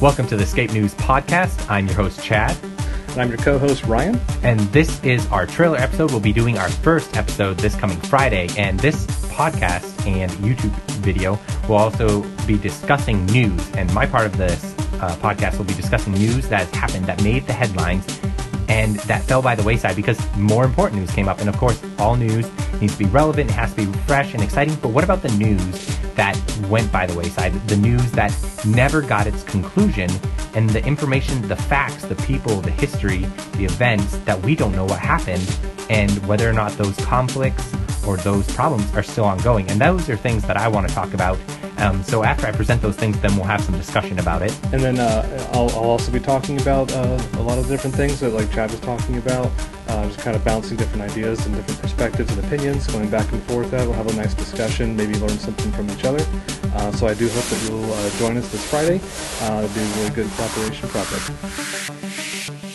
Welcome to the Escape News Podcast. I'm your host, Chad. And I'm your co host, Ryan. And this is our trailer episode. We'll be doing our first episode this coming Friday. And this podcast and YouTube video will also be discussing news. And my part of this uh, podcast will be discussing news that has happened that made the headlines and that fell by the wayside because more important news came up. And of course, all news needs to be relevant, it has to be fresh and exciting. But what about the news that went by the wayside? The news that never got its conclusion, and the information, the facts, the people, the history, the events that we don't know what happened, and whether or not those conflicts or those problems are still ongoing. And those are things that I want to talk about um, so after I present those things, then we'll have some discussion about it. And then uh, I'll, I'll, also be talking about uh, a lot of different things that like Chad was talking about, uh, just kind of bouncing different ideas and different perspectives and opinions, going back and forth. That we'll have a nice discussion, maybe learn something from each other. Uh, so I do hope that you'll uh, join us this Friday. Uh, it'll be a really good cooperation project.